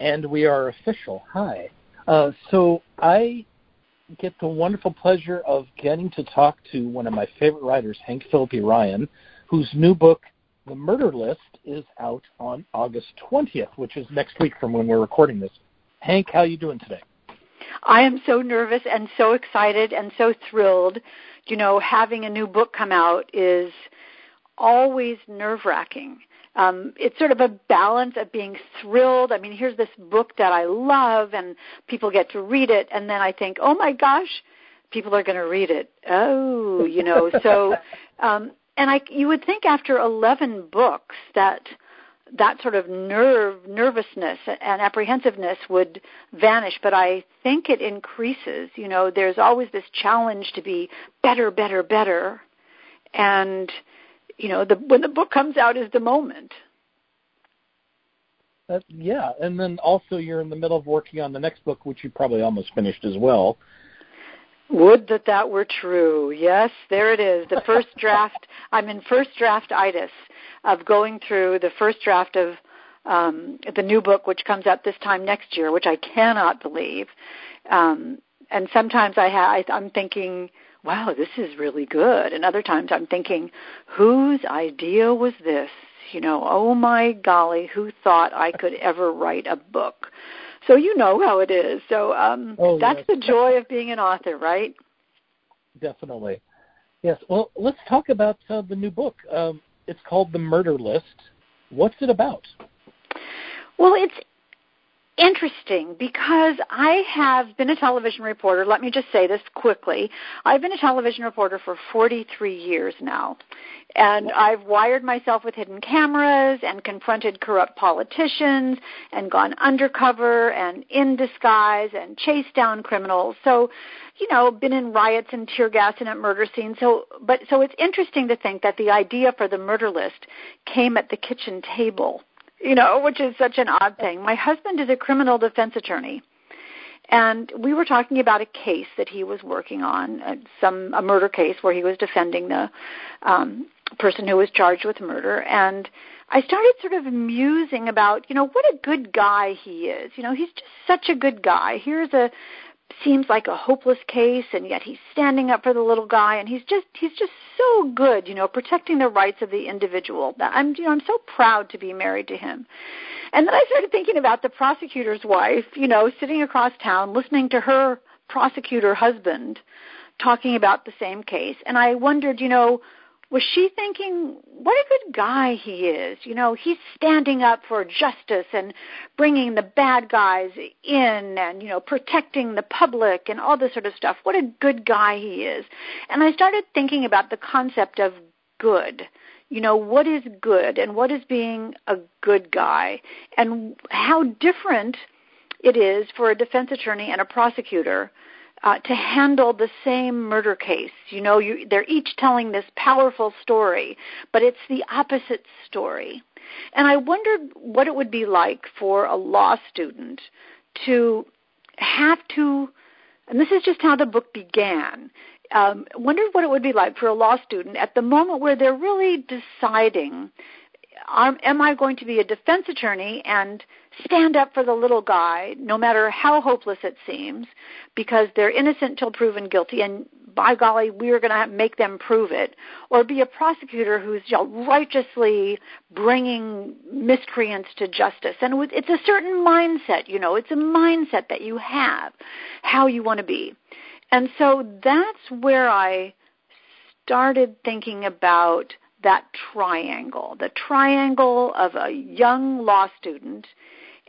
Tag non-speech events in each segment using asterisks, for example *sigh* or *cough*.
And we are official. Hi. Uh, so I get the wonderful pleasure of getting to talk to one of my favorite writers, Hank Phillippi Ryan, whose new book, The Murder List, is out on August 20th, which is next week from when we're recording this. Hank, how are you doing today? I am so nervous and so excited and so thrilled. You know, having a new book come out is always nerve wracking um, it's sort of a balance of being thrilled. I mean, here's this book that I love, and people get to read it, and then I think, oh my gosh, people are going to read it. Oh, you know, *laughs* so, um, and I, you would think after 11 books that that sort of nerve, nervousness and apprehensiveness would vanish, but I think it increases. You know, there's always this challenge to be better, better, better, and you know, the when the book comes out is the moment. Uh, yeah, and then also you're in the middle of working on the next book, which you probably almost finished as well. Would that that were true. Yes, there it is. The first *laughs* draft. I'm in first draft itis of going through the first draft of um, the new book, which comes out this time next year, which I cannot believe. Um, and sometimes I ha- I'm thinking, wow, this is really good. And other times I'm thinking, whose idea was this? You know, oh my golly, who thought I could ever write a book? So you know how it is. So um, oh, that's yes. the joy of being an author, right? Definitely. Yes. Well, let's talk about uh, the new book. Um, it's called The Murder List. What's it about? Well, it's interesting because I have been a television reporter. Let me just say this quickly. I've been a television reporter for 43 years now. And I've wired myself with hidden cameras and confronted corrupt politicians and gone undercover and in disguise and chased down criminals. So, you know, been in riots and tear gas and at murder scenes. So, but so it's interesting to think that the idea for the murder list came at the kitchen table you know, which is such an odd thing. My husband is a criminal defense attorney. And we were talking about a case that he was working on, uh, some a murder case where he was defending the um, person who was charged with murder. And I started sort of musing about, you know, what a good guy he is. You know, he's just such a good guy. Here's a seems like a hopeless case and yet he's standing up for the little guy and he's just he's just so good you know protecting the rights of the individual i'm you know i'm so proud to be married to him. And then i started thinking about the prosecutor's wife you know sitting across town listening to her prosecutor husband talking about the same case. And i wondered you know was she thinking, what a good guy he is? You know, he's standing up for justice and bringing the bad guys in and, you know, protecting the public and all this sort of stuff. What a good guy he is. And I started thinking about the concept of good. You know, what is good and what is being a good guy and how different it is for a defense attorney and a prosecutor uh, to handle the same murder case. You know, you, they're each telling this powerful story, but it's the opposite story. And I wondered what it would be like for a law student to have to, and this is just how the book began. Um, wondered what it would be like for a law student at the moment where they're really deciding am I going to be a defense attorney and stand up for the little guy, no matter how hopeless it seems, because they're innocent till proven guilty, and by golly, we are going to make them prove it, or be a prosecutor who's righteously bringing miscreants to justice. And it's a certain mindset, you know, it's a mindset that you have, how you want to be. And so that's where I started thinking about that triangle the triangle of a young law student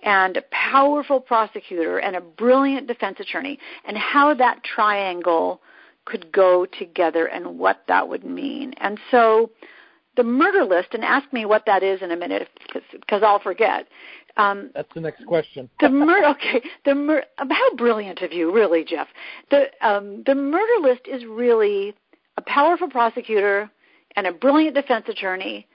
and a powerful prosecutor and a brilliant defense attorney, and how that triangle could go together and what that would mean. And so the murder list, and ask me what that is in a minute because I'll forget. Um, That's the next question. the murder, okay. The mur- how brilliant of you, really, Jeff. The um, the murder list is really a powerful prosecutor and a brilliant defense attorney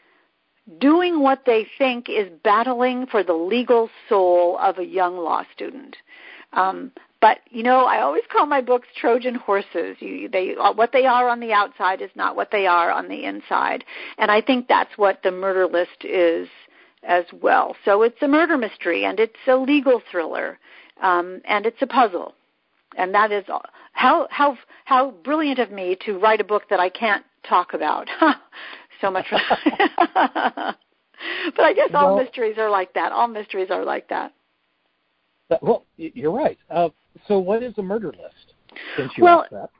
doing what they think is battling for the legal soul of a young law student. Um, but you know, I always call my books Trojan horses. You, they, what they are on the outside is not what they are on the inside, and I think that's what the murder list is as well. So it's a murder mystery and it's a legal thriller um, and it's a puzzle. And that is how how how brilliant of me to write a book that I can't talk about. *laughs* so much fun. *laughs* but I guess all well, mysteries are like that. All mysteries are like that. well, you're right. Uh, so, what is a murder list? Since you well, asked that.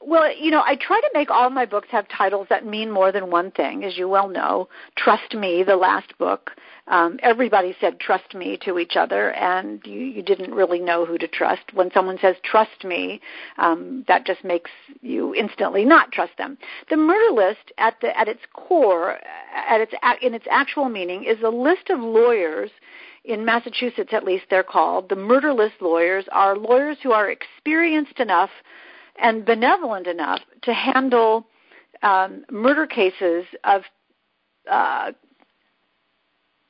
Well, you know, I try to make all my books have titles that mean more than one thing, as you well know. Trust Me, the last book, um, everybody said trust me to each other, and you, you didn't really know who to trust. When someone says trust me, um, that just makes you instantly not trust them. The murder list, at the at its core, at its in its actual meaning, is a list of lawyers in Massachusetts at least they're called, the murder list lawyers are lawyers who are experienced enough and benevolent enough to handle um, murder cases of uh,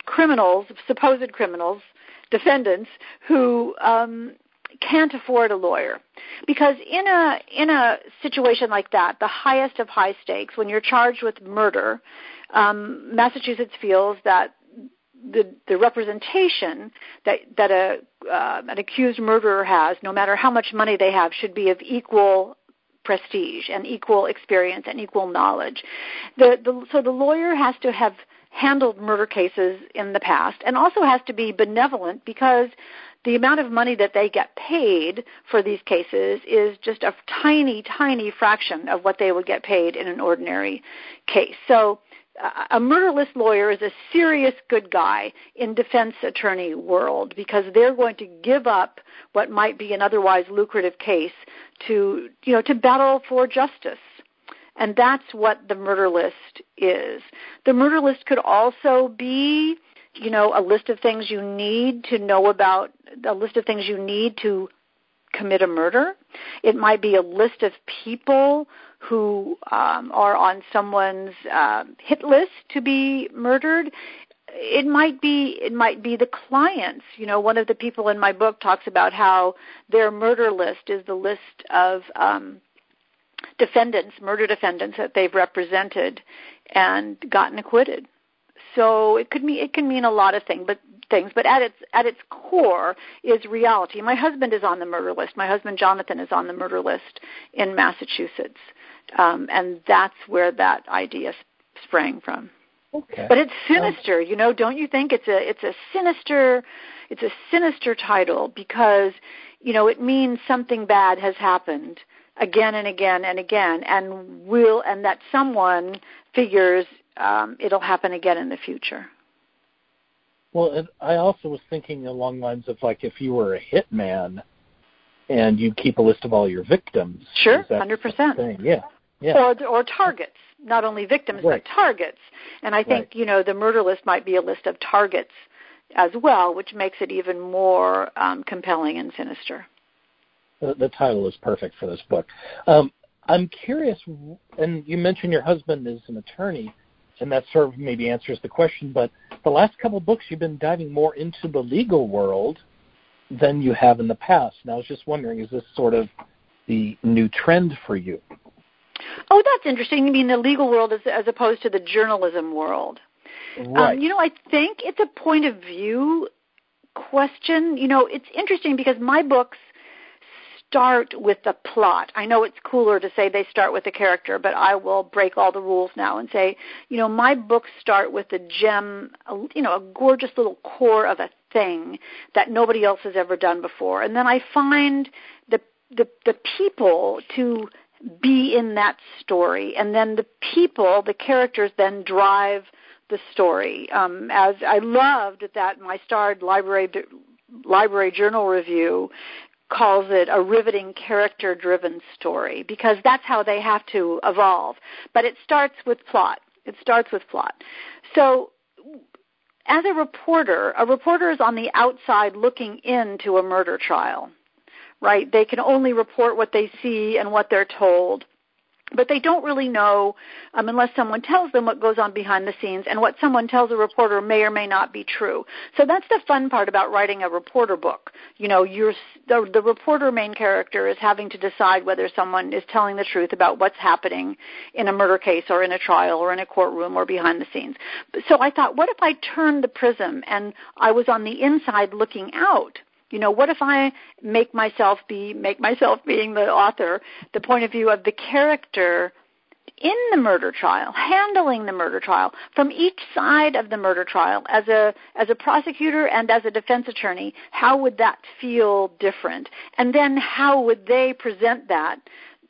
criminals, supposed criminals, defendants who um, can't afford a lawyer. Because in a in a situation like that the highest of high stakes when you're charged with murder um, massachusetts feels that the the representation that that a uh, an accused murderer has, no matter how much money they have, should be of equal prestige and equal experience and equal knowledge. The, the so the lawyer has to have handled murder cases in the past and also has to be benevolent because the amount of money that they get paid for these cases is just a tiny, tiny fraction of what they would get paid in an ordinary case. So a murder list lawyer is a serious good guy in defense attorney world because they're going to give up what might be an otherwise lucrative case to you know to battle for justice. And that's what the murder list is. The murder list could also be you know a list of things you need to know about a list of things you need to commit a murder. It might be a list of people who um, are on someone's uh, hit list to be murdered it might be it might be the clients. You know one of the people in my book talks about how their murder list is the list of um defendants murder defendants that they've represented and gotten acquitted so it could mean it can mean a lot of things but things but at its at its core is reality my husband is on the murder list my husband jonathan is on the murder list in massachusetts um, and that's where that idea sprang from. Okay. But it's sinister, you know. Don't you think it's a it's a sinister it's a sinister title because you know it means something bad has happened again and again and again, and will and that someone figures um, it'll happen again in the future. Well, and I also was thinking along lines of like if you were a hitman and you keep a list of all your victims. Sure, hundred percent. Yeah yeah. or or targets, not only victims right. but targets. And I think right. you know the murder list might be a list of targets as well, which makes it even more um, compelling and sinister. The, the, title is perfect for this book. Um, I'm curious, and you mentioned your husband is an attorney, and that sort of maybe answers the question. But the last couple of books, you've been diving more into the legal world than you have in the past. And I was just wondering, is this sort of the new trend for you? Oh, that's interesting. You mean the legal world as, as opposed to the journalism world? Right. Um, you know, I think it's a point of view question. You know, it's interesting because my books start with the plot. I know it's cooler to say they start with the character, but I will break all the rules now and say, you know, my books start with a gem, a, you know, a gorgeous little core of a thing that nobody else has ever done before. And then I find the the the people to be in that story and then the people the characters then drive the story um, as i loved that my starred library library journal review calls it a riveting character driven story because that's how they have to evolve but it starts with plot it starts with plot so as a reporter a reporter is on the outside looking into a murder trial right? They can only report what they see and what they're told. But they don't really know um, unless someone tells them what goes on behind the scenes and what someone tells a reporter may or may not be true. So that's the fun part about writing a reporter book. You know you're the, the reporter main character is having to decide whether someone is telling the truth about what's happening in a murder case or in a trial or in a courtroom or behind the scenes. So i thought what if i turned the prism and i was on the inside looking out you know, what if I make myself be make myself being the author the point of view of the character in the murder trial, handling the murder trial from each side of the murder trial as a as a prosecutor and as a defense attorney, how would that feel different? And then how would they present that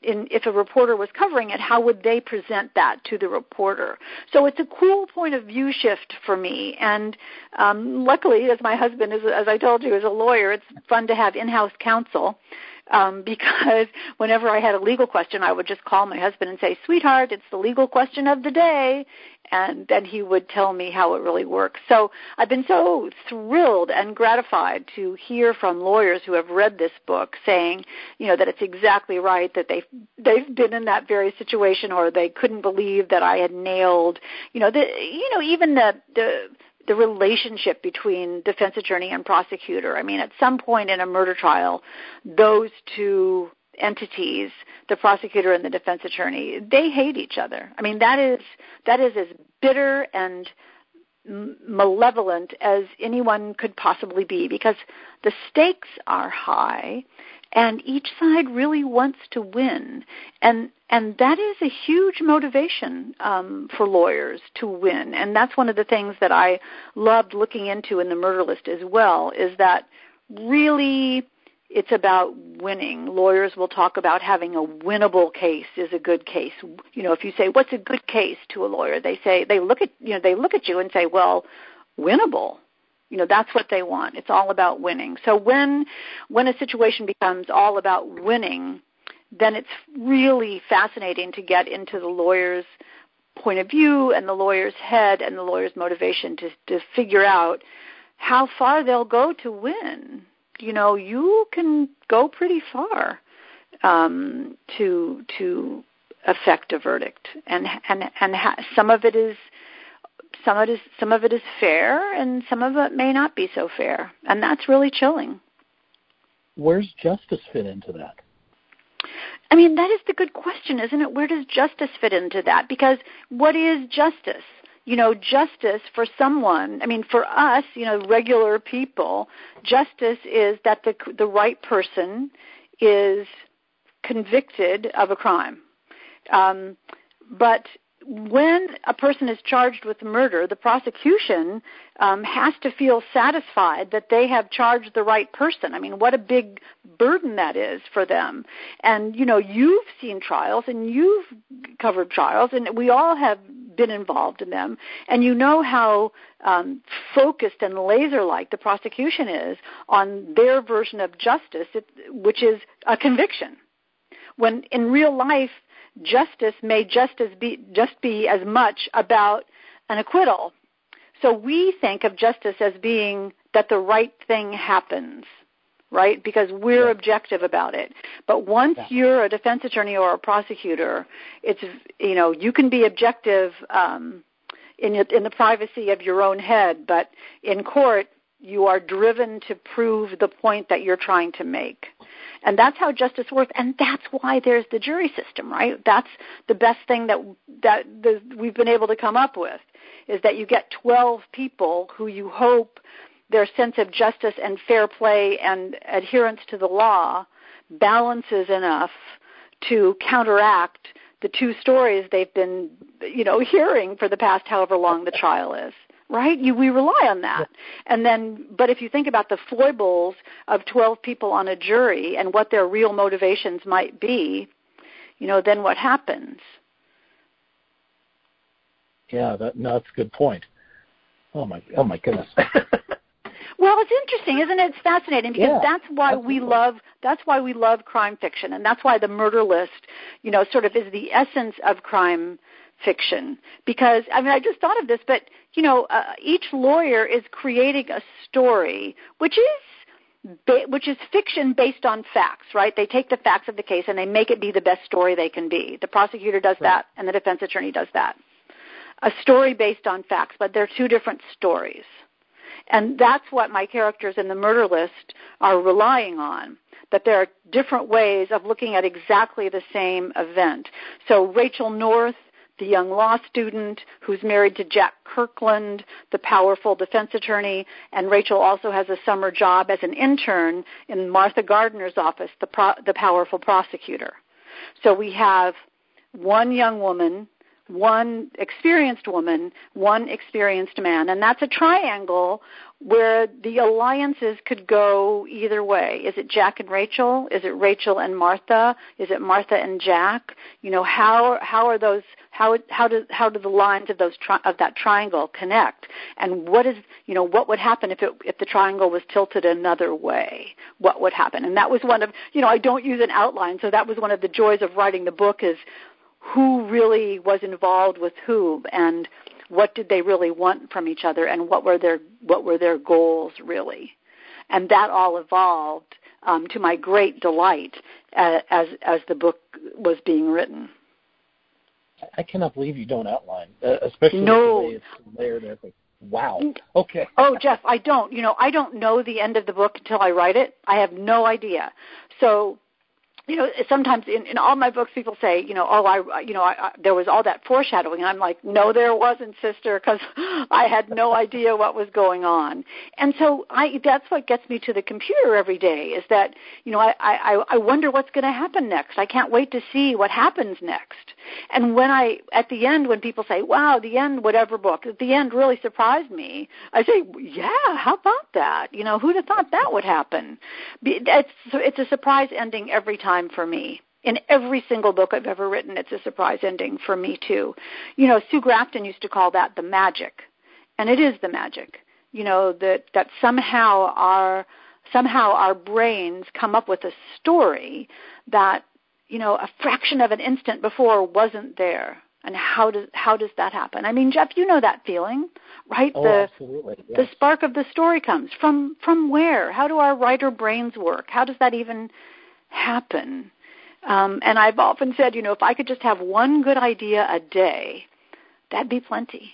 in, if a reporter was covering it, how would they present that to the reporter? So it's a cool point of view shift for me. And um, luckily, as my husband is, as I told you, is a lawyer, it's fun to have in-house counsel um, *laughs* because whenever I had a legal question, I would just call my husband and say, "Sweetheart, it's the legal question of the day," and then he would tell me how it really works. So I've been so thrilled and gratified to hear from lawyers who have read this book saying, you know, that it's exactly right that they they've been in that very situation or they couldn't believe that I had nailed, you know, the you know even the the the relationship between defense attorney and prosecutor. I mean, at some point in a murder trial, those two entities, the prosecutor and the defense attorney, they hate each other. I mean, that is that is as bitter and malevolent as anyone could possibly be because the stakes are high and each side really wants to win. And and that is a huge motivation um, for lawyers to win. And that's one of the things that i loved looking into in the murder list as well is that really it's about winning. Lawyers will talk about having a winnable case is a good case. You know if you say what's a good case to a lawyer? They say they look at you know they look at you and say well winnable you know that's what they want. It's all about winning. So when when a situation becomes all about winning then it's really fascinating to get into the lawyer's point of view and the lawyer's head and the lawyer's motivation to to figure out how far they'll go to win. You know you can go pretty far um to to affect a verdict. And and and ha- some of it is some of it is some of it is fair and some of it may not be so fair. And that's really chilling. Where's justice fit into that? I mean that is the good question isn't it? Where does justice fit into that? Because what is justice? You know justice for someone i mean for us you know regular people justice is that the the right person is convicted of a crime. Um, but when a person is charged with murder, the prosecution um, has to feel satisfied that they have charged the right person. I mean, what a big burden that is for them. And you know, you've seen trials and you've covered trials, and we all have been involved in them, and you know how um, focused and laser-like the prosecution is on their version of justice, which is a conviction. When in real life justice may just as be just be as much about an acquittal. So we think of justice as being that the right thing happens, right? Because we're yeah. objective about it. But once yeah. you're a defense attorney or a prosecutor, it's you know you can be objective um, in in the privacy of your own head, but in court you are driven to prove the point that you're trying to make. And that's how justice works, and that's why there's the jury system, right? That's the best thing that that the, we've been able to come up with is that you get 12 people who you hope their sense of justice and fair play and adherence to the law balances enough to counteract the two stories they've been, you know, hearing for the past however long the trial is right? You, we rely on that. And then, but if you think about the foibles of 12 people on a jury and what their real motivations might be, you know, then what happens? Yeah, that, no, that's a good point. Oh my, oh my goodness. *laughs* well, it's interesting, isn't it? It's fascinating because yeah, that's why absolutely. we love that's why we love crime fiction, and that's why the murder list, you know, sort of is the essence of crime fiction because I mean I just thought of this, but you know uh, each lawyer is creating a story which is which is fiction based on facts, right? They take the facts of the case and they make it be the best story they can be. The prosecutor does right. that and the defense attorney does that. A story based on facts, but they're two different stories. And that's what my characters in the murder list are relying on. That there are different ways of looking at exactly the same event. So Rachel North the young law student who's married to Jack Kirkland, the powerful defense attorney, and Rachel also has a summer job as an intern in Martha Gardner's office, the, pro- the powerful prosecutor. So we have one young woman, one experienced woman, one experienced man, and that's a triangle where the alliances could go either way. Is it Jack and Rachel? Is it Rachel and Martha? Is it Martha and Jack? You know, how how are those how how do how do the lines of those tri- of that triangle connect? And what is you know what would happen if it if the triangle was tilted another way? What would happen? And that was one of you know I don't use an outline, so that was one of the joys of writing the book is who really was involved with who and what did they really want from each other and what were their what were their goals really and that all evolved um, to my great delight as as the book was being written I cannot believe you don't outline, uh, especially no. the way it's layered. There. Wow. Okay. oh, Jeff, I don't. You know, I don't know the end of the book until I write it. I have no idea. So you know, sometimes in, in all my books, people say, you know, oh, I, you know, I, I, there was all that foreshadowing, I'm like, no, there wasn't, sister, because *laughs* I had no idea what was going on. And so I, that's what gets me to the computer every day is that, you know, I, I, I wonder what's going to happen next. I can't wait to see what happens next. And when I, at the end, when people say, wow, the end, whatever book, the end really surprised me, I say, yeah, how about that? You know, who'd have thought that would happen? It's, it's a surprise ending every time time for me. In every single book I've ever written, it's a surprise ending for me too. You know, Sue Grafton used to call that the magic, and it is the magic. You know that that somehow our somehow our brains come up with a story that you know a fraction of an instant before wasn't there and how does how does that happen i mean jeff you know that feeling right oh, the absolutely, yes. the spark of the story comes from from where how do our writer brains work how does that even happen. Um, and I've often said, you know, if I could just have one good idea a day, that'd be plenty.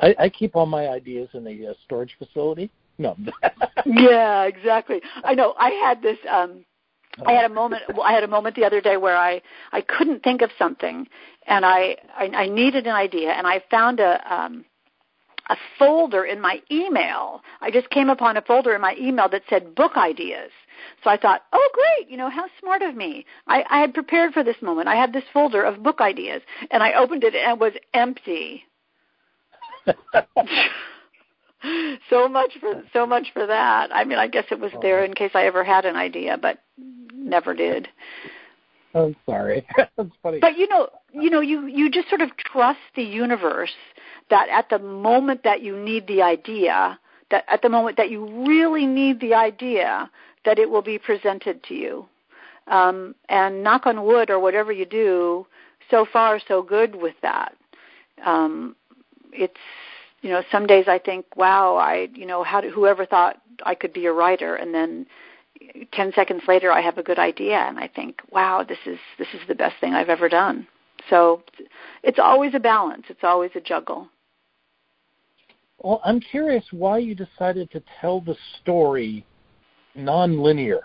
I, I keep all my ideas in a uh, storage facility. No. *laughs* yeah, exactly. I know. I had this. um I had a moment. I had a moment the other day where I I couldn't think of something, and I I, I needed an idea, and I found a um a folder in my email. I just came upon a folder in my email that said book ideas. So I thought, oh great, you know, how smart of me. I, I had prepared for this moment. I had this folder of book ideas and I opened it and it was empty. *laughs* so much for so much for that. I mean, I guess it was oh. there in case I ever had an idea, but never did. I'm sorry. *laughs* That's funny. But you know, you know, you you just sort of trust the universe that at the moment that you need the idea, that at the moment that you really need the idea, that it will be presented to you. Um, and knock on wood or whatever you do, so far so good with that. Um, it's you know some days I think, wow, I you know how do, whoever thought I could be a writer, and then 10 seconds later I have a good idea and I think, wow, this is this is the best thing I've ever done. So it's always a balance. It's always a juggle. Well, I'm curious why you decided to tell the story nonlinear.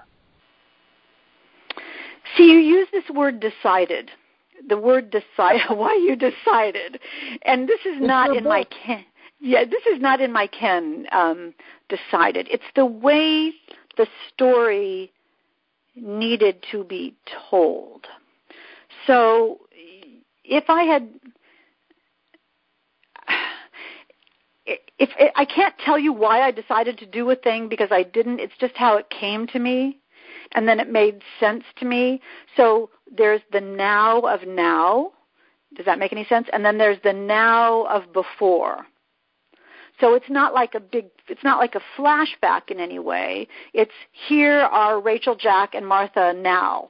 See, you use this word decided. The word decide *laughs* why you decided. And this is it's not in book. my ken yeah, this is not in my ken um decided. It's the way the story needed to be told. So if I had if, if I can't tell you why I decided to do a thing because I didn't, it's just how it came to me and then it made sense to me. So there's the now of now. Does that make any sense? And then there's the now of before. So it's not like a big, it's not like a flashback in any way. It's here are Rachel, Jack, and Martha now.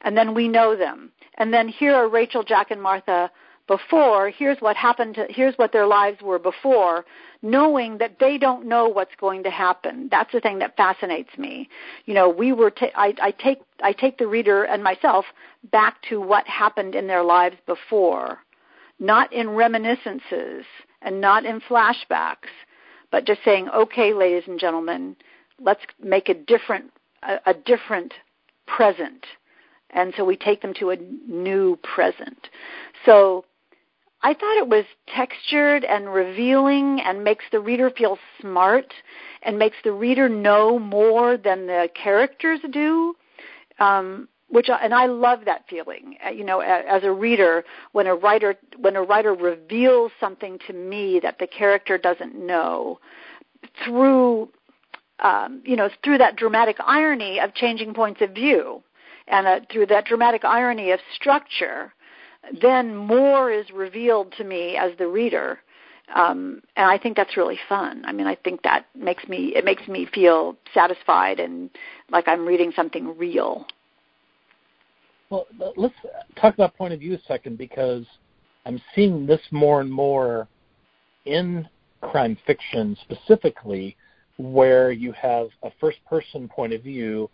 And then we know them. And then here are Rachel, Jack, and Martha before, here's what happened to, here's what their lives were before, knowing that they don't know what's going to happen. That's the thing that fascinates me. You know, we were I take I take the reader and myself back to what happened in their lives before, not in reminiscences and not in flashbacks, but just saying, okay, ladies and gentlemen, let's make a different a, a different present. And so we take them to a new present. So I thought it was textured and revealing and makes the reader feel smart and makes the reader know more than the characters do. Um, which and I love that feeling. Uh, you know, as a reader, when a writer when a writer reveals something to me that the character doesn't know through um, you know through that dramatic irony of changing points of view and uh, through that dramatic irony of structure then more is revealed to me as the reader. Um, and I think that's really fun. I mean, I think that makes me it makes me feel satisfied and like I'm reading something real. Well, let's talk about point of view a second because I'm seeing this more and more in crime fiction specifically, where you have a first person point of view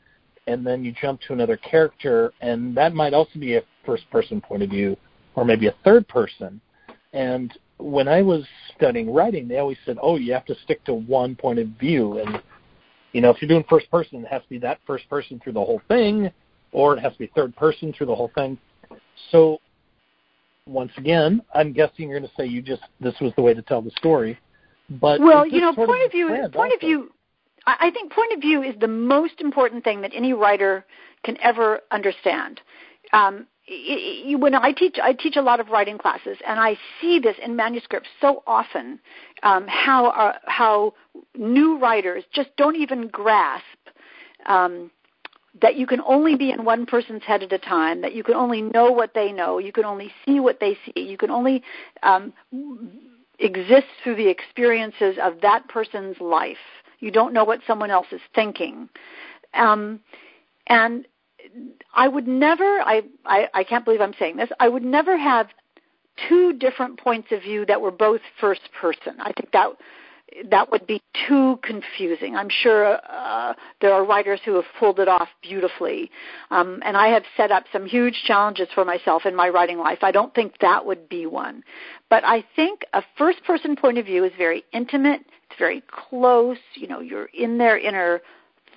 and then you jump to another character, and that might also be a first person point of view, or maybe a third person. And when I was studying writing, they always said, "Oh, you have to stick to one point of view." And you know, if you're doing first person, it has to be that first person through the whole thing, or it has to be third person through the whole thing. So, once again, I'm guessing you're going to say you just this was the way to tell the story. But well, you know, point of, of view, point also? of view I think point of view is the most important thing that any writer can ever understand. Um, when I teach, I teach a lot of writing classes, and I see this in manuscripts so often. Um, how uh, how new writers just don't even grasp um, that you can only be in one person's head at a time. That you can only know what they know. You can only see what they see. You can only um, exist through the experiences of that person's life you don't know what someone else is thinking. Um, and I would never, I, I, I can't believe I'm saying this, I would never have two different points of view that were both first person. I think that that would be too confusing. I'm sure uh, there are writers who have pulled it off beautifully, um, and I have set up some huge challenges for myself in my writing life. I don't think that would be one, but I think a first-person point of view is very intimate. It's very close. You know, you're in their inner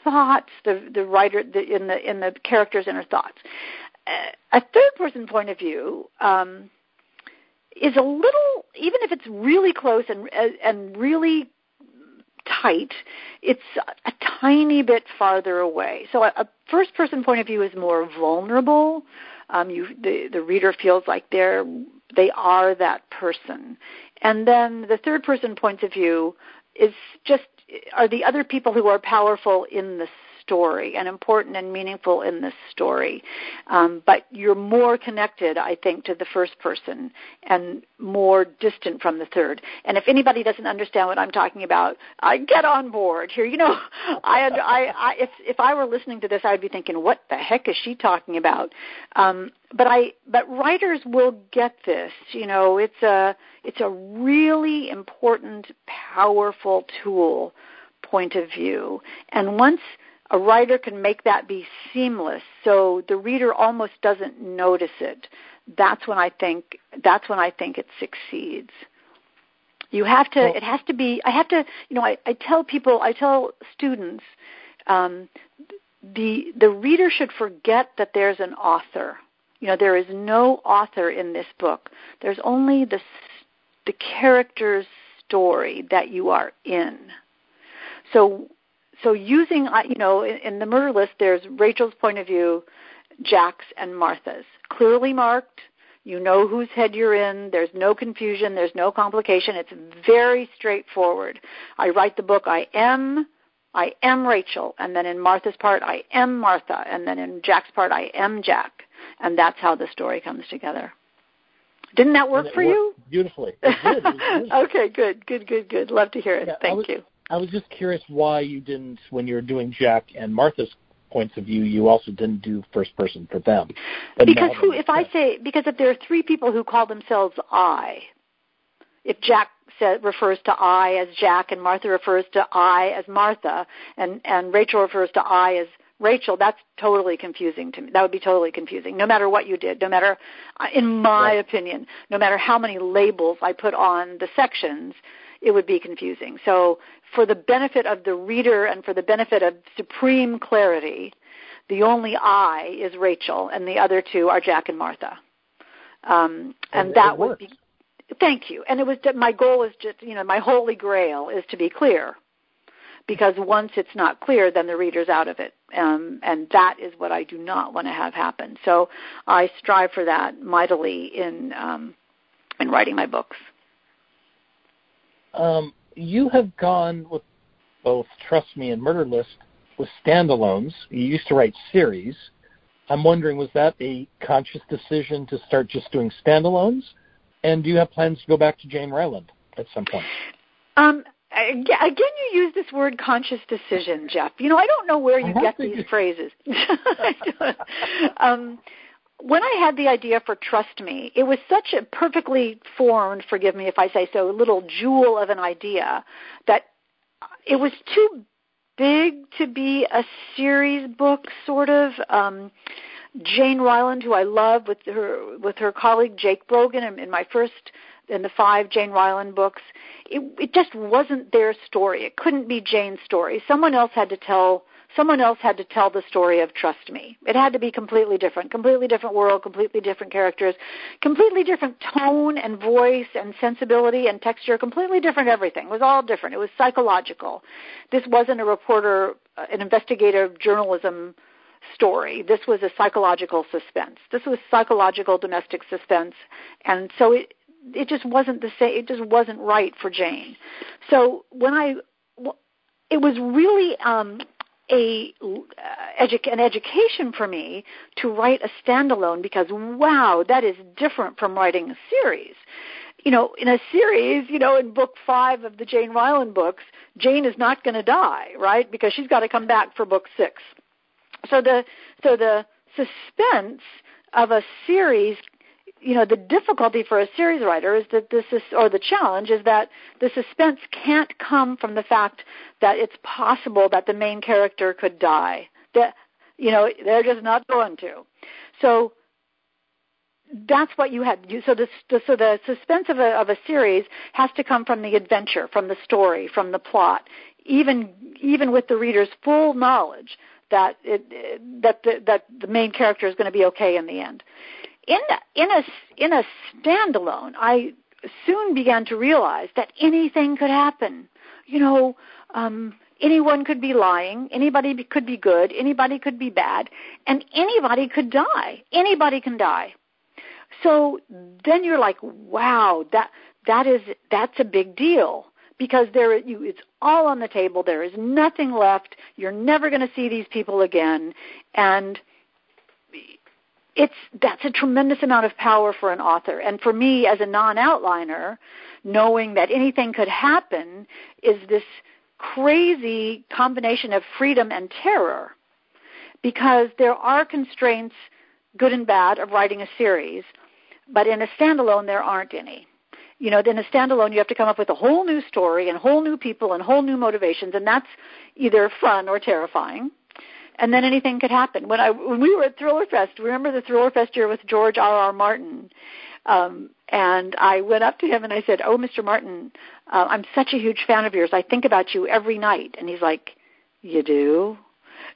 thoughts. The the writer the, in the in the character's inner thoughts. A third-person point of view. Um, is a little even if it's really close and and really tight it's a tiny bit farther away so a, a first person point of view is more vulnerable um, you the the reader feels like they're they are that person and then the third person point of view is just are the other people who are powerful in the story and important and meaningful in this story. Um, but you're more connected, I think, to the first person and more distant from the third. And if anybody doesn't understand what I'm talking about, I get on board here. You know, *laughs* I, I, I if if I were listening to this, I'd be thinking, what the heck is she talking about? Um, but I but writers will get this. You know, it's a it's a really important, powerful tool point of view. And once a writer can make that be seamless so the reader almost doesn't notice it. That's when i think that's when i think it succeeds. You have to it has to be i have to you know i, I tell people i tell students um, the the reader should forget that there's an author. You know there is no author in this book. There's only the the character's story that you are in. So so using uh, you know in, in the murder list there's Rachel's point of view, Jack's and Martha's clearly marked. You know whose head you're in. There's no confusion. There's no complication. It's very straightforward. I write the book. I am. I am Rachel, and then in Martha's part, I am Martha, and then in Jack's part, I am Jack, and that's how the story comes together. Didn't that work for you? Beautifully. It did. It *laughs* okay, good, good, good, good. Love to hear it. Yeah, Thank was, you. I was just curious why you didn't, when you were doing Jack and Martha's points of view, you also didn't do first person for them. But because who, if I say, because if there are three people who call themselves I, if Jack says, refers to I as Jack and Martha refers to I as Martha and, and Rachel refers to I as Rachel, that's totally confusing to me. That would be totally confusing, no matter what you did, no matter, uh, in my right. opinion, no matter how many labels I put on the sections, it would be confusing. So, for the benefit of the reader and for the benefit of supreme clarity, the only I is Rachel, and the other two are Jack and Martha. Um, and, and that would be. Thank you. And it was my goal is just you know my holy grail is to be clear because once it's not clear, then the reader's out of it. Um, and that is what I do not want to have happen. So I strive for that mightily in um, in writing my books. Um, you have gone with both Trust Me and Murder List with standalones. You used to write series. I'm wondering, was that a conscious decision to start just doing standalones? And do you have plans to go back to Jane Ryland at some point? Um, again, you use this word conscious decision, Jeff. You know, I don't know where you get these phrases. *laughs* *laughs* um, when I had the idea for Trust Me, it was such a perfectly formed, forgive me if I say so, little jewel of an idea that it was too big to be a series book, sort of. Um, Jane Ryland, who I love, with her with her colleague Jake Brogan, in, in my first in the five Jane Ryland books, it, it just wasn't their story. It couldn't be Jane's story. Someone else had to tell someone else had to tell the story of Trust Me. It had to be completely different, completely different world, completely different characters, completely different tone and voice and sensibility and texture, completely different everything. It was all different. It was psychological. This wasn't a reporter, uh, an investigative journalism story. This was a psychological suspense. This was psychological domestic suspense, and so it it just wasn't the same. It just wasn't right for Jane. So when I, it was really um, a uh, edu- an education for me to write a standalone because wow, that is different from writing a series. You know, in a series, you know, in book five of the Jane Ryland books, Jane is not going to die, right? Because she's got to come back for book six. So the so the suspense of a series you know the difficulty for a series writer is that this is or the challenge is that the suspense can't come from the fact that it's possible that the main character could die. That you know they're just not going to. So that's what you had. So the so the suspense of a of a series has to come from the adventure from the story from the plot even even with the reader's full knowledge that it that the that the main character is going to be okay in the end in in a in a standalone, I soon began to realize that anything could happen. You know, um, anyone could be lying, anybody could be good, anybody could be bad, and anybody could die. Anybody can die. So then you're like, wow, that that is that's a big deal because there you it's all on the table. There is nothing left. You're never going to see these people again, and it's that's a tremendous amount of power for an author. And for me as a non-outliner knowing that anything could happen is this crazy combination of freedom and terror. Because there are constraints good and bad of writing a series but in a standalone there aren't any. You know in a standalone you have to come up with a whole new story and whole new people and whole new motivations and that's either fun or terrifying and then anything could happen. When I when we were at Thriller Fest, remember the Thriller Fest year with George R. R. Martin, um, and I went up to him and I said, "Oh, Mr. Martin, uh, I'm such a huge fan of yours. I think about you every night." And he's like, "You do?"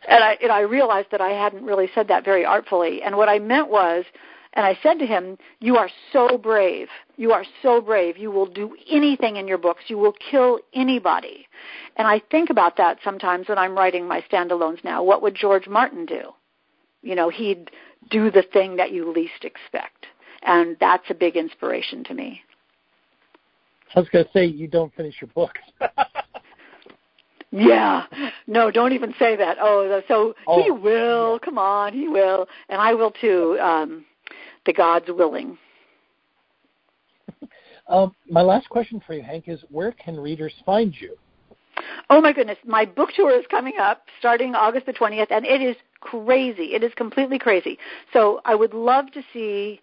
And I and I realized that I hadn't really said that very artfully. And what I meant was, and I said to him, You are so brave. You are so brave. You will do anything in your books. You will kill anybody. And I think about that sometimes when I'm writing my standalones now. What would George Martin do? You know, he'd do the thing that you least expect. And that's a big inspiration to me. I was going to say, you don't finish your books. *laughs* Yeah. No, don't even say that. Oh, so oh, he will. Come on, he will, and I will too. Um, the God's willing. *laughs* um, my last question for you, Hank, is where can readers find you? Oh my goodness, my book tour is coming up starting August the 20th, and it is crazy. It is completely crazy. So I would love to see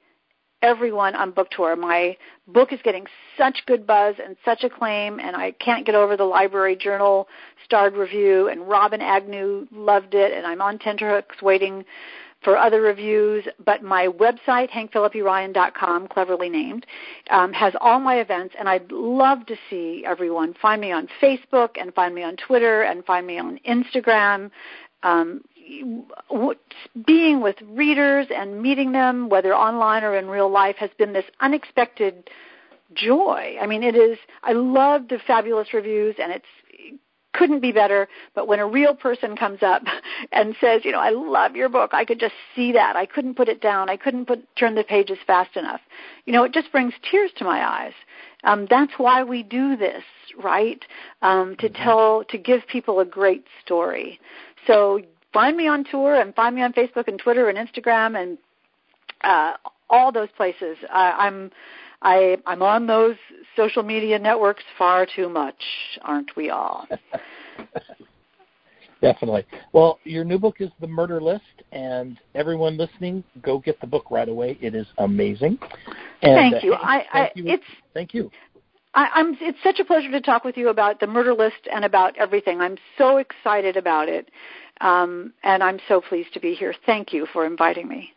everyone on book tour. My book is getting such good buzz and such acclaim, and I can't get over the Library Journal starred review. And Robin Agnew loved it, and I'm on tenterhooks waiting for other reviews. But my website, hankphillippiryan.com, cleverly named, um, has all my events, and I'd love to see everyone find me on Facebook and find me on Twitter and find me on Instagram. Um, being with readers and meeting them, whether online or in real life, has been this unexpected joy. I mean, it is. I love the fabulous reviews, and it's couldn't be better. But when a real person comes up *laughs* and says, you know, I love your book, I could just see that. I couldn't put it down. I couldn't put turn the pages fast enough. You know, it just brings tears to my eyes. Um, that's why we do this, right? Um, to mm-hmm. tell, to give people a great story. So find me on tour and find me on Facebook and Twitter and Instagram and uh, all those places. I, I'm I, I'm on those social media networks far too much, aren't we all? *laughs* Definitely. Well, your new book is The Murder List, and everyone listening, go get the book right away. It is amazing. And, thank you. Uh, I, thank you. It's, thank you. I, I'm, it's such a pleasure to talk with you about the murder list and about everything. I'm so excited about it. Um, and I'm so pleased to be here. Thank you for inviting me.